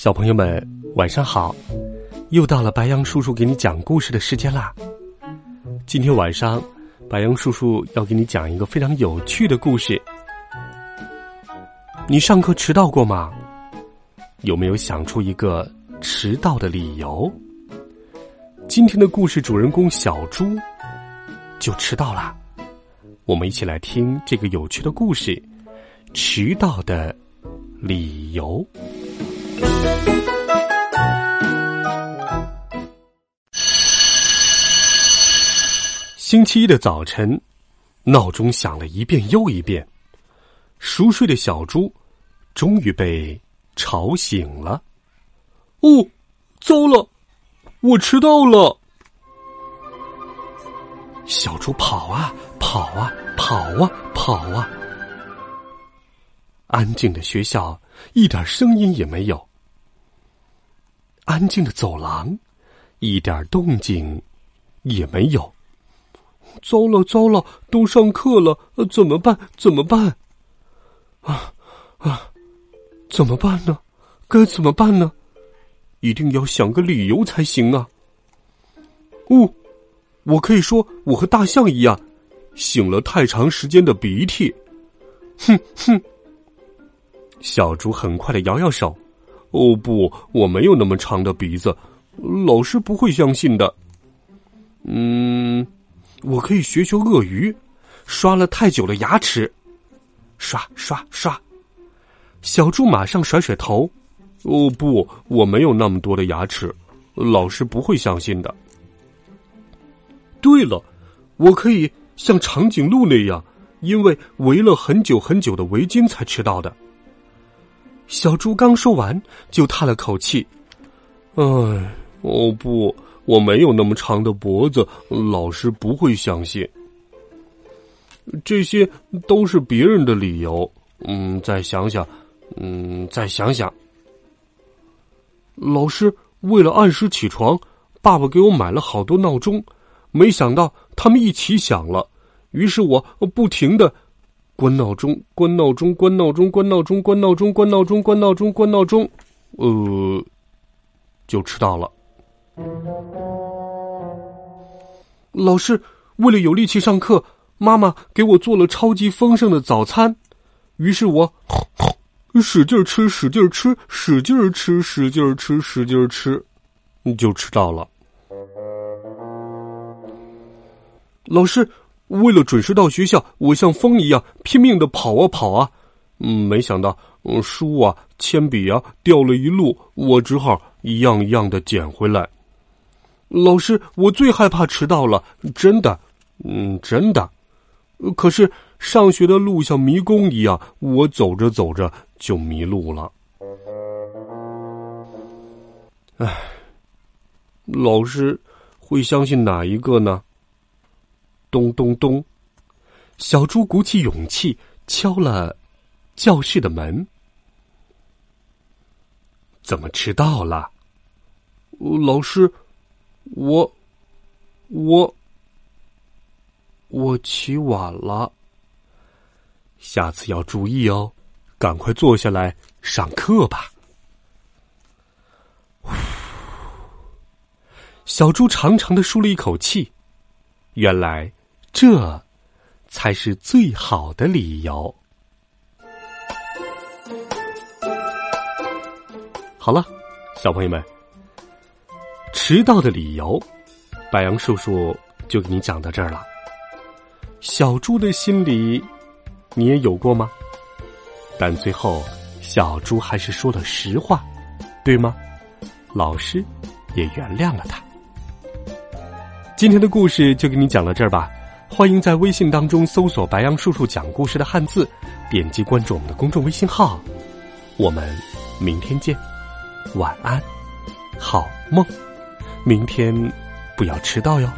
小朋友们，晚上好！又到了白羊叔叔给你讲故事的时间啦。今天晚上，白羊叔叔要给你讲一个非常有趣的故事。你上课迟到过吗？有没有想出一个迟到的理由？今天的故事主人公小猪就迟到了。我们一起来听这个有趣的故事：迟到的理由。星期一的早晨，闹钟响了一遍又一遍，熟睡的小猪终于被吵醒了。哦，糟了，我迟到了！小猪跑啊跑啊跑啊跑啊，安静的学校一点声音也没有，安静的走廊一点动静也没有。糟了糟了，都上课了，怎么办？怎么办？啊啊，怎么办呢？该怎么办呢？一定要想个理由才行啊！哦，我可以说我和大象一样，醒了太长时间的鼻涕。哼哼，小猪很快的摇摇手。哦不，我没有那么长的鼻子，老师不会相信的。嗯。我可以学学鳄鱼，刷了太久的牙齿，刷刷刷。小猪马上甩甩头，哦不，我没有那么多的牙齿，老师不会相信的。对了，我可以像长颈鹿那样，因为围了很久很久的围巾才迟到的。小猪刚说完，就叹了口气，唉，哦不。我没有那么长的脖子，老师不会相信。这些都是别人的理由。嗯，再想想，嗯，再想想。老师为了按时起床，爸爸给我买了好多闹钟，没想到他们一起响了，于是我不停的关闹钟、关闹钟、关闹钟、关闹钟、关闹钟、关闹钟、关闹钟、关闹钟，呃，就迟到了。老师为了有力气上课，妈妈给我做了超级丰盛的早餐，于是我使劲吃，使劲吃，使劲吃，使劲吃，使劲吃，你就迟到了。老师为了准时到学校，我像风一样拼命的跑啊跑啊，嗯，没想到书啊、铅笔啊掉了一路，我只好一样一样的捡回来。老师，我最害怕迟到了，真的，嗯，真的。可是上学的路像迷宫一样，我走着走着就迷路了。唉，老师会相信哪一个呢？咚咚咚，小猪鼓起勇气敲了教室的门。怎么迟到了？老师。我，我，我起晚了。下次要注意哦，赶快坐下来上课吧。小猪长长的舒了一口气，原来这才是最好的理由。好了，小朋友们。迟到的理由，白杨叔叔就给你讲到这儿了。小猪的心里，你也有过吗？但最后，小猪还是说了实话，对吗？老师也原谅了他。今天的故事就给你讲到这儿吧。欢迎在微信当中搜索“白杨叔叔讲故事”的汉字，点击关注我们的公众微信号。我们明天见，晚安，好梦，明天不要迟到哟。